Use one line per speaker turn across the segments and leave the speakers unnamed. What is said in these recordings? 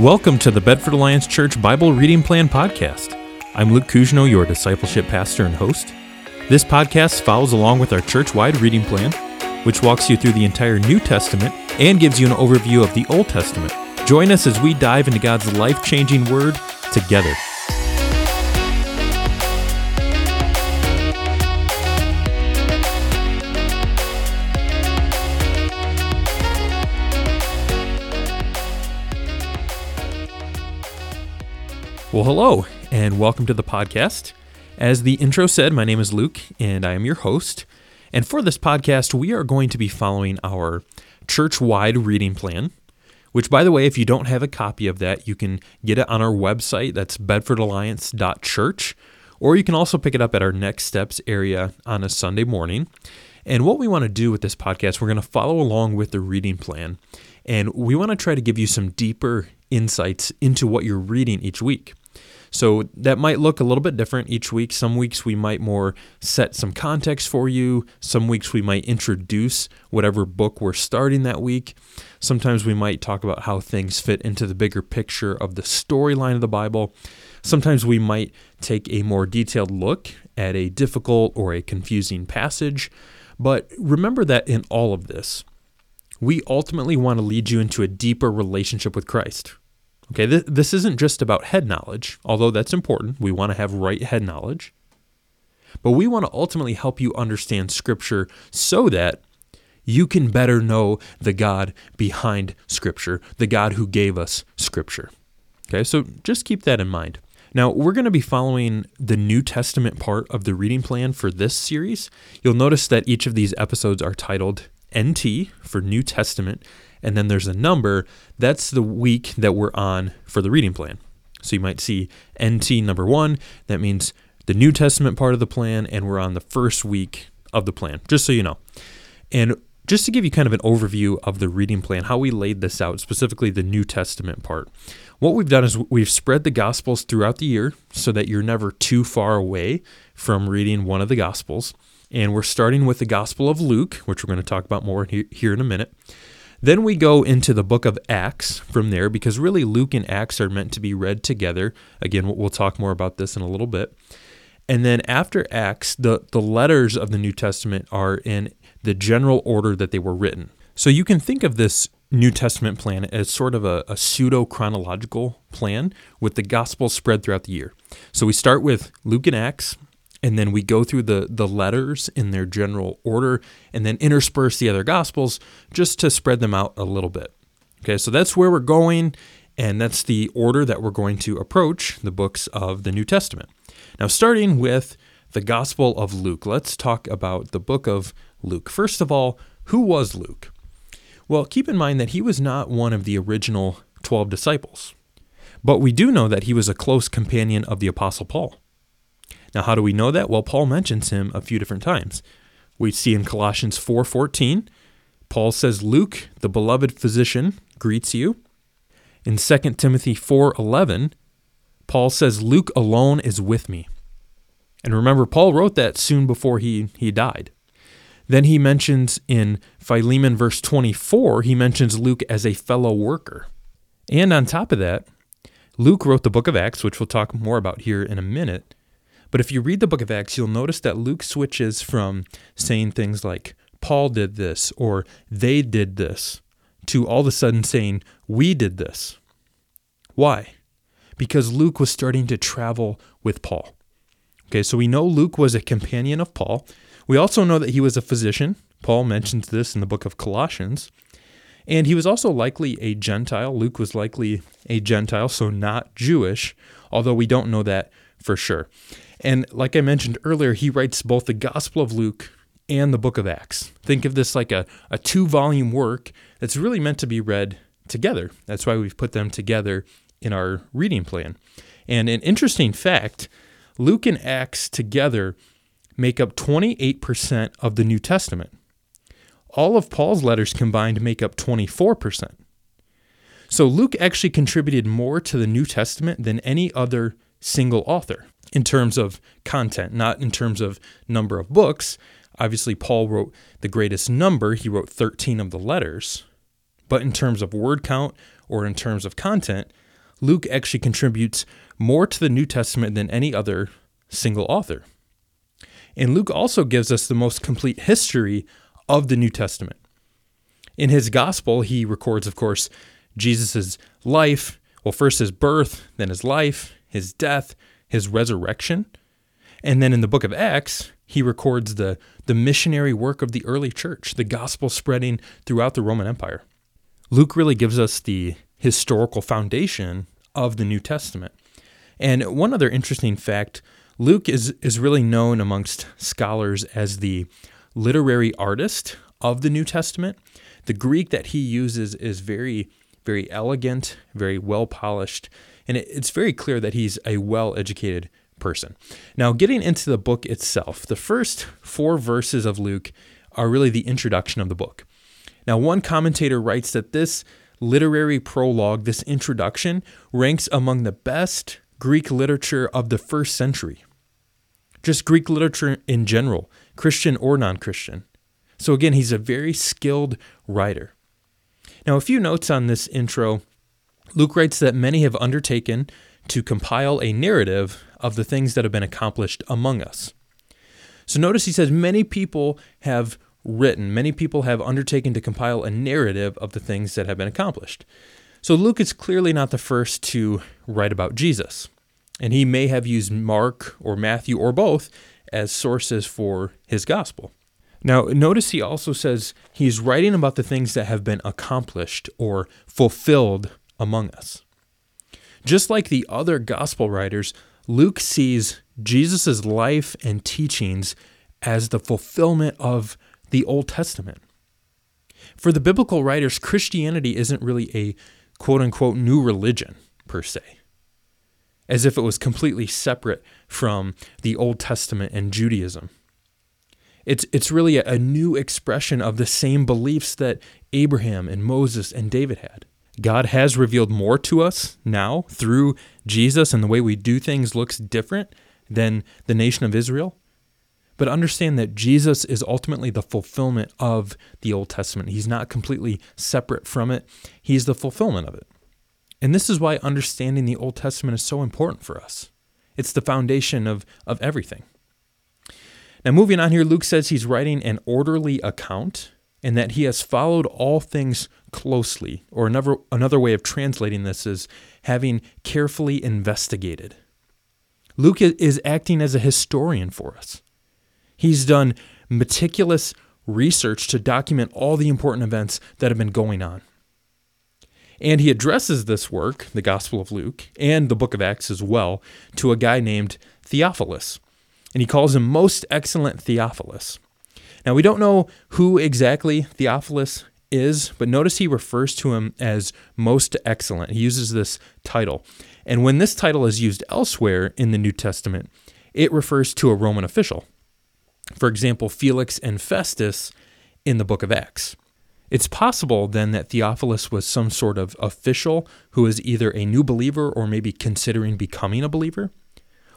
Welcome to the Bedford Alliance Church Bible Reading Plan Podcast. I'm Luke Cousino, your discipleship pastor and host. This podcast follows along with our church wide reading plan, which walks you through the entire New Testament and gives you an overview of the Old Testament. Join us as we dive into God's life changing word together. Well, hello, and welcome to the podcast. As the intro said, my name is Luke, and I am your host. And for this podcast, we are going to be following our church wide reading plan, which, by the way, if you don't have a copy of that, you can get it on our website. That's bedfordalliance.church, or you can also pick it up at our Next Steps area on a Sunday morning. And what we want to do with this podcast, we're going to follow along with the reading plan, and we want to try to give you some deeper insights into what you're reading each week. So that might look a little bit different each week. Some weeks we might more set some context for you. Some weeks we might introduce whatever book we're starting that week. Sometimes we might talk about how things fit into the bigger picture of the storyline of the Bible. Sometimes we might take a more detailed look at a difficult or a confusing passage. But remember that in all of this, we ultimately want to lead you into a deeper relationship with Christ. Okay, th- this isn't just about head knowledge, although that's important. We want to have right head knowledge. But we want to ultimately help you understand Scripture so that you can better know the God behind Scripture, the God who gave us Scripture. Okay, so just keep that in mind. Now, we're going to be following the New Testament part of the reading plan for this series. You'll notice that each of these episodes are titled NT for New Testament, and then there's a number. That's the week that we're on for the reading plan. So you might see NT number one. That means the New Testament part of the plan, and we're on the first week of the plan, just so you know. And just to give you kind of an overview of the reading plan, how we laid this out, specifically the New Testament part, what we've done is we've spread the Gospels throughout the year so that you're never too far away from reading one of the Gospels. And we're starting with the Gospel of Luke, which we're going to talk about more here in a minute. Then we go into the book of Acts from there because really Luke and Acts are meant to be read together. Again, we'll talk more about this in a little bit. And then after Acts, the, the letters of the New Testament are in the general order that they were written. So you can think of this New Testament plan as sort of a, a pseudo chronological plan with the gospel spread throughout the year. So we start with Luke and Acts, and then we go through the the letters in their general order and then intersperse the other gospels just to spread them out a little bit. Okay so that's where we're going and that's the order that we're going to approach the books of the new testament. Now starting with the gospel of luke let's talk about the book of luke. First of all who was luke? Well keep in mind that he was not one of the original 12 disciples but we do know that he was a close companion of the apostle paul now, how do we know that? Well, Paul mentions him a few different times. We see in Colossians 4:14, Paul says, "Luke, the beloved physician, greets you." In 2 Timothy 4:11, Paul says, "Luke alone is with me." And remember, Paul wrote that soon before he, he died. Then he mentions in Philemon verse 24, he mentions Luke as a fellow worker. And on top of that, Luke wrote the book of Acts, which we'll talk more about here in a minute. But if you read the book of Acts, you'll notice that Luke switches from saying things like, Paul did this or they did this, to all of a sudden saying, we did this. Why? Because Luke was starting to travel with Paul. Okay, so we know Luke was a companion of Paul. We also know that he was a physician. Paul mentions this in the book of Colossians. And he was also likely a Gentile. Luke was likely a Gentile, so not Jewish, although we don't know that for sure. And like I mentioned earlier, he writes both the Gospel of Luke and the book of Acts. Think of this like a, a two volume work that's really meant to be read together. That's why we've put them together in our reading plan. And an interesting fact Luke and Acts together make up 28% of the New Testament. All of Paul's letters combined make up 24%. So Luke actually contributed more to the New Testament than any other single author in terms of content, not in terms of number of books. Obviously, Paul wrote the greatest number, he wrote 13 of the letters. But in terms of word count or in terms of content, Luke actually contributes more to the New Testament than any other single author. And Luke also gives us the most complete history of the New Testament. In his gospel, he records, of course, Jesus' life, well, first his birth, then his life, his death, his resurrection. And then in the book of Acts, he records the, the missionary work of the early church, the gospel spreading throughout the Roman Empire. Luke really gives us the historical foundation of the New Testament. And one other interesting fact Luke is, is really known amongst scholars as the literary artist of the New Testament. The Greek that he uses is very, very elegant, very well polished, and it's very clear that he's a well educated person. Now, getting into the book itself, the first four verses of Luke are really the introduction of the book. Now, one commentator writes that this literary prologue, this introduction, ranks among the best Greek literature of the first century. Just Greek literature in general, Christian or non Christian. So, again, he's a very skilled writer. Now, a few notes on this intro. Luke writes that many have undertaken to compile a narrative of the things that have been accomplished among us. So, notice he says many people have written, many people have undertaken to compile a narrative of the things that have been accomplished. So Luke is clearly not the first to write about Jesus, and he may have used Mark or Matthew or both as sources for his gospel. Now, notice he also says he's writing about the things that have been accomplished or fulfilled among us. Just like the other gospel writers, Luke sees Jesus' life and teachings as the fulfillment of the Old Testament. For the biblical writers, Christianity isn't really a quote unquote new religion per se, as if it was completely separate from the Old Testament and Judaism. It's, it's really a, a new expression of the same beliefs that Abraham and Moses and David had. God has revealed more to us now through Jesus, and the way we do things looks different than the nation of Israel. But understand that Jesus is ultimately the fulfillment of the Old Testament. He's not completely separate from it, He's the fulfillment of it. And this is why understanding the Old Testament is so important for us. It's the foundation of, of everything. Now, moving on here, Luke says he's writing an orderly account and that he has followed all things closely. Or another, another way of translating this is having carefully investigated. Luke is acting as a historian for us. He's done meticulous research to document all the important events that have been going on. And he addresses this work, the Gospel of Luke, and the book of Acts as well, to a guy named Theophilus. And he calls him Most Excellent Theophilus. Now, we don't know who exactly Theophilus is, but notice he refers to him as Most Excellent. He uses this title. And when this title is used elsewhere in the New Testament, it refers to a Roman official. For example, Felix and Festus in the book of Acts. It's possible then that Theophilus was some sort of official who was either a new believer or maybe considering becoming a believer.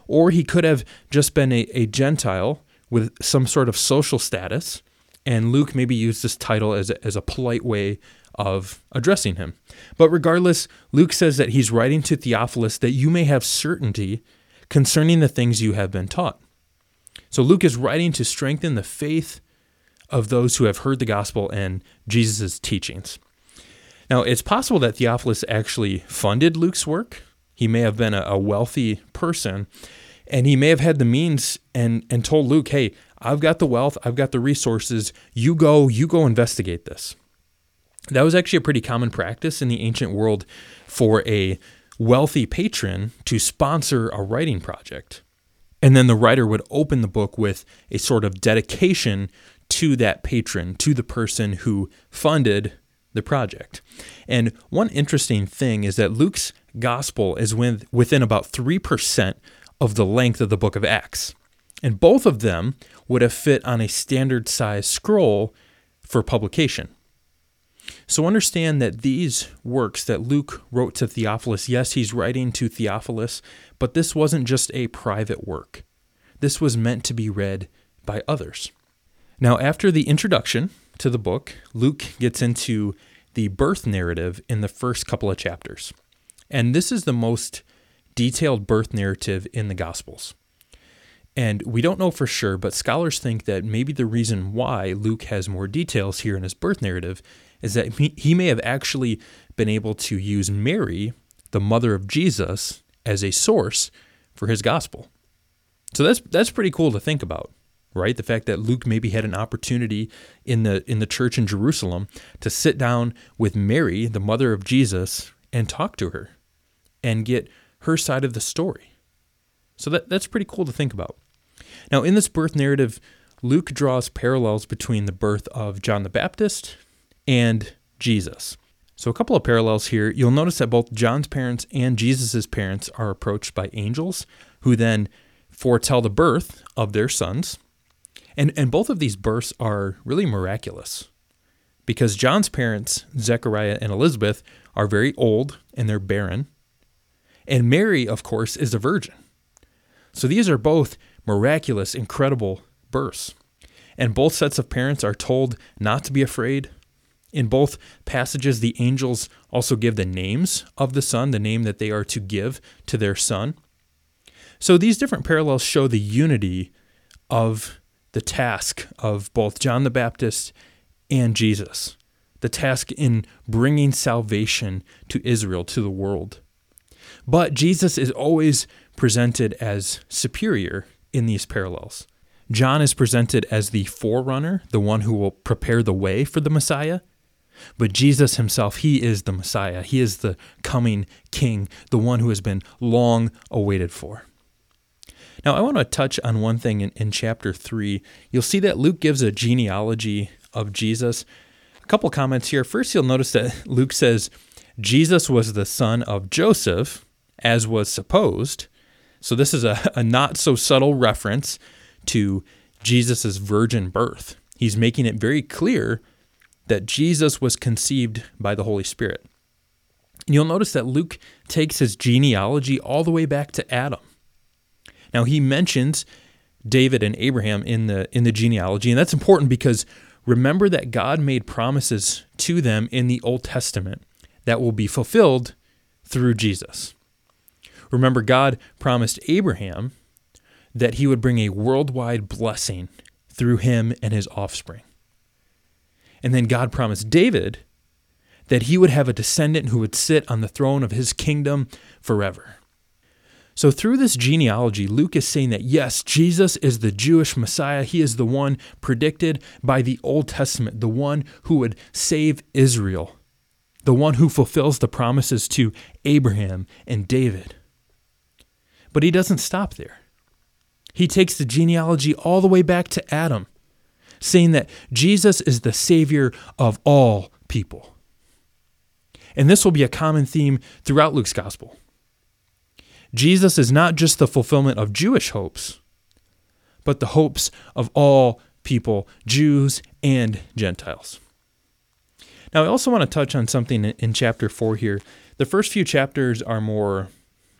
Or he could have just been a, a Gentile with some sort of social status, and Luke maybe used this title as a, as a polite way of addressing him. But regardless, Luke says that he's writing to Theophilus that you may have certainty concerning the things you have been taught. So Luke is writing to strengthen the faith of those who have heard the gospel and Jesus' teachings. Now, it's possible that Theophilus actually funded Luke's work. He may have been a, wealthy person, and he may have had the means and, and told Luke, hey, I've got the wealth, I've got the resources, you go, you go investigate this. That was actually a pretty common practice in the ancient world for a wealthy patron to sponsor a writing project. And then the writer would open the book with a sort of dedication to that patron, to the person who funded the project. And one interesting thing is that Luke's gospel is within about 3% of the length of the book of Acts. And both of them would have fit on a standard size scroll for publication. So understand that these works that Luke wrote to Theophilus, yes, he's writing to Theophilus, but this wasn't just a private work. This was meant to be read by others. Now, after the introduction to the book, Luke gets into the birth narrative in the first couple of chapters. And this is the most detailed birth narrative in the Gospels. And we don't know for sure, but scholars think that maybe the reason why Luke has more details here in his birth narrative is that he may have actually been able to use Mary, the mother of Jesus, as a source for his gospel. So that's that's pretty cool to think about, right? The fact that Luke maybe had an opportunity in the in the church in Jerusalem to sit down with Mary, the mother of Jesus, and talk to her and get her side of the story. So that, that's pretty cool to think about. Now, in this birth narrative, Luke draws parallels between the birth of John the Baptist and Jesus. So, a couple of parallels here. You'll notice that both John's parents and Jesus' parents are approached by angels who then foretell the birth of their sons. And, and both of these births are really miraculous because John's parents, Zechariah and Elizabeth, are very old and they're barren. And Mary, of course, is a virgin. So these are both miraculous, incredible births. And both sets of parents are told not to be afraid. In both passages, the angels also give the names of the son, the name that they are to give to their son. So these different parallels show the unity of the task of both John the Baptist and Jesus, the task in bringing salvation to Israel, to the world. But Jesus is always presented as superior in these parallels. John is presented as the forerunner, the one who will prepare the way for the Messiah. But Jesus himself, he is the Messiah. He is the coming king, the one who has been long awaited for. Now, I want to touch on one thing in, in chapter 3. You'll see that Luke gives a genealogy of Jesus. A couple comments here. First, you'll notice that Luke says Jesus was the son of Joseph, as was supposed. So, this is a, a not so subtle reference to Jesus' virgin birth. He's making it very clear that Jesus was conceived by the Holy Spirit. And you'll notice that Luke takes his genealogy all the way back to Adam. Now he mentions David and Abraham in the in the genealogy, and that's important because remember that God made promises to them in the Old Testament that will be fulfilled through Jesus. Remember, God promised Abraham that he would bring a worldwide blessing through him and his offspring. And then God promised David that he would have a descendant who would sit on the throne of his kingdom forever. So, through this genealogy, Luke is saying that yes, Jesus is the Jewish Messiah. He is the one predicted by the Old Testament, the one who would save Israel, the one who fulfills the promises to Abraham and David. But he doesn't stop there. He takes the genealogy all the way back to Adam, saying that Jesus is the Savior of all people. And this will be a common theme throughout Luke's gospel. Jesus is not just the fulfillment of Jewish hopes, but the hopes of all people, Jews and Gentiles. Now, I also want to touch on something in chapter 4 here. The first few chapters are more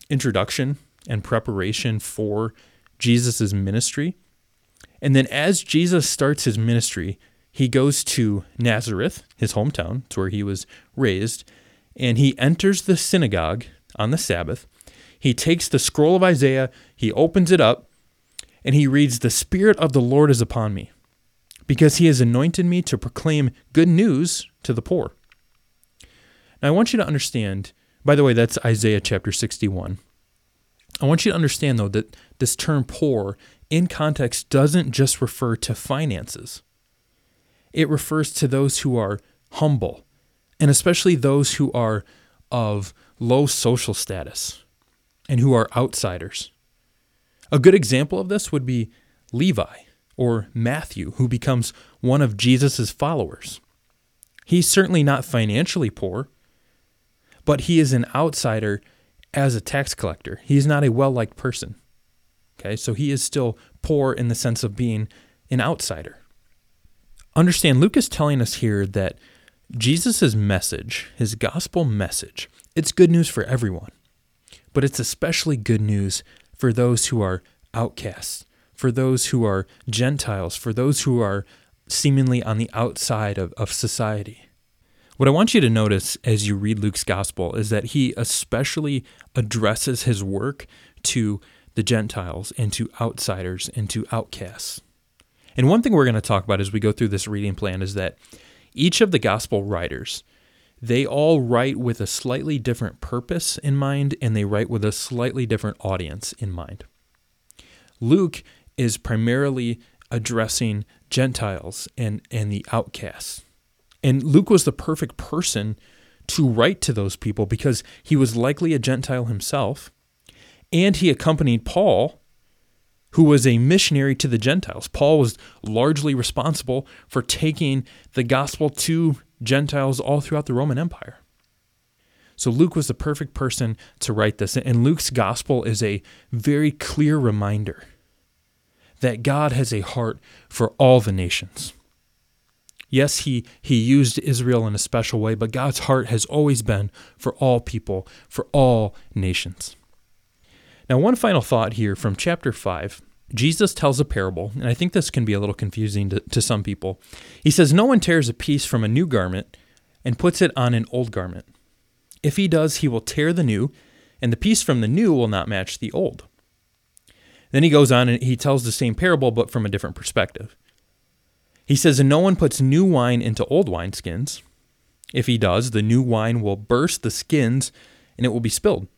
introduction and preparation for Jesus' ministry. And then as Jesus starts his ministry, he goes to Nazareth, his hometown, it's where he was raised, and he enters the synagogue on the Sabbath he takes the scroll of Isaiah, he opens it up, and he reads, The Spirit of the Lord is upon me, because he has anointed me to proclaim good news to the poor. Now, I want you to understand, by the way, that's Isaiah chapter 61. I want you to understand, though, that this term poor in context doesn't just refer to finances, it refers to those who are humble, and especially those who are of low social status and who are outsiders. A good example of this would be Levi or Matthew, who becomes one of Jesus' followers. He's certainly not financially poor, but he is an outsider as a tax collector. He is not a well liked person. Okay, so he is still poor in the sense of being an outsider. Understand, Luke is telling us here that Jesus' message, his gospel message, it's good news for everyone. But it's especially good news for those who are outcasts, for those who are Gentiles, for those who are seemingly on the outside of, of society. What I want you to notice as you read Luke's gospel is that he especially addresses his work to the Gentiles and to outsiders and to outcasts. And one thing we're going to talk about as we go through this reading plan is that each of the gospel writers, they all write with a slightly different purpose in mind and they write with a slightly different audience in mind. Luke is primarily addressing Gentiles and, and the outcasts. And Luke was the perfect person to write to those people because he was likely a Gentile himself, and he accompanied Paul, who was a missionary to the Gentiles. Paul was largely responsible for taking the gospel to Gentiles all throughout the Roman Empire. So Luke was the perfect person to write this. And Luke's gospel is a very clear reminder that God has a heart for all the nations. Yes, he, he used Israel in a special way, but God's heart has always been for all people, for all nations. Now, one final thought here from chapter 5. Jesus tells a parable, and I think this can be a little confusing to, to some people. He says, No one tears a piece from a new garment and puts it on an old garment. If he does, he will tear the new, and the piece from the new will not match the old. Then he goes on and he tells the same parable, but from a different perspective. He says, no one puts new wine into old wineskins. If he does, the new wine will burst the skins and it will be spilled,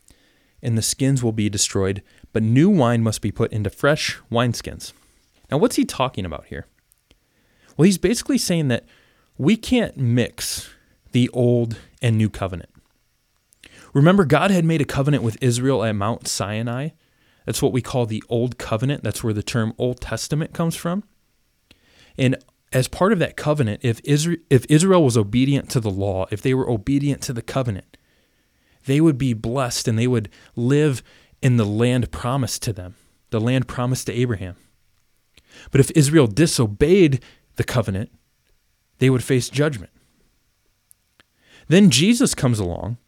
and the skins will be destroyed. But new wine must be put into fresh wineskins. Now, what's he talking about here? Well, he's basically saying that we can't mix the old and new covenant. Remember, God had made a covenant with Israel at Mount Sinai. That's what we call the Old Covenant. That's where the term Old Testament comes from. And as part of that covenant, if Israel, if Israel was obedient to the law, if they were obedient to the covenant, they would be blessed and they would live in the land promised to them, the land promised to Abraham. But if Israel disobeyed the covenant, they would face judgment. Then Jesus comes along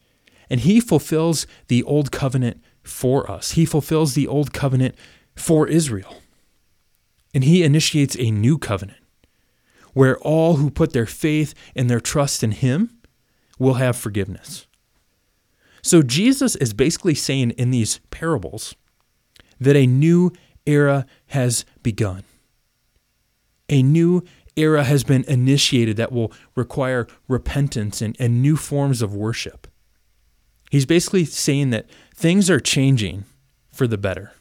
and he fulfills the old covenant for us. He fulfills the old covenant for Israel. And he initiates a new covenant where all who put their faith and their trust in Him will have forgiveness. So Jesus is basically saying in these parables that a new era has begun. A new era has been initiated that will require repentance and, and new forms of worship. He's basically saying that things are changing for the better.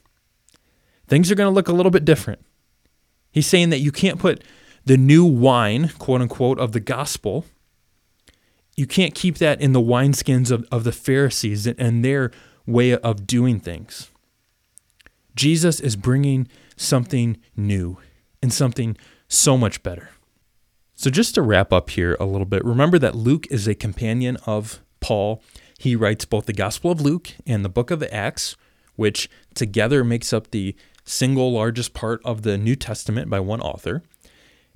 Things are going to look a little bit different. He's saying that you can't put the new wine, quote unquote, of the gospel, you can't keep that in the wineskins of, of the Pharisees and their way of doing things. Jesus is bringing something new and something so much better. So, just to wrap up here a little bit, remember that Luke is a companion of Paul. He writes both the Gospel of Luke and the book of Acts, which together makes up the single largest part of the New Testament by one author.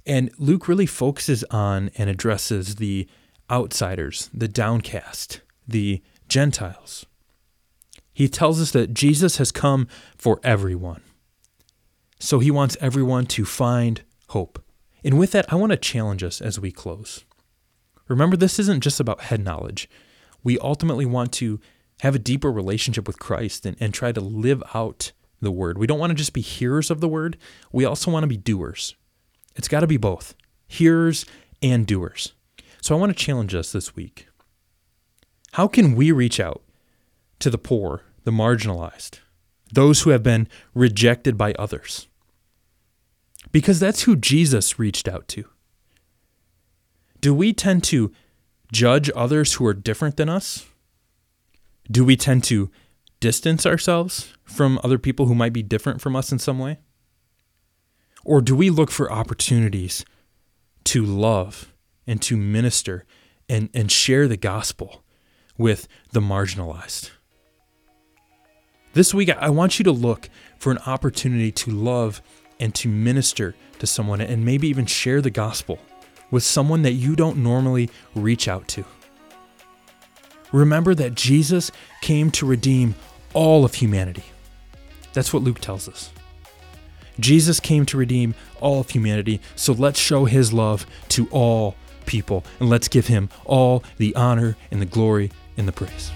And Luke really focuses on and addresses the outsiders, the downcast, the Gentiles. He tells us that Jesus has come for everyone. So he wants everyone to find hope. And with that, I want to challenge us as we close. Remember, this isn't just about head knowledge. We ultimately want to have a deeper relationship with Christ and, and try to live out the word. We don't want to just be hearers of the word, we also want to be doers. It's got to be both hearers and doers. So I want to challenge us this week. How can we reach out to the poor, the marginalized, those who have been rejected by others? Because that's who Jesus reached out to. Do we tend to judge others who are different than us? Do we tend to distance ourselves from other people who might be different from us in some way? Or do we look for opportunities to love and to minister and, and share the gospel with the marginalized? This week, I want you to look for an opportunity to love and to minister to someone and maybe even share the gospel with someone that you don't normally reach out to. Remember that Jesus came to redeem all of humanity. That's what Luke tells us. Jesus came to redeem all of humanity, so let's show his love to all people. And let's give him all the honor and the glory and the praise.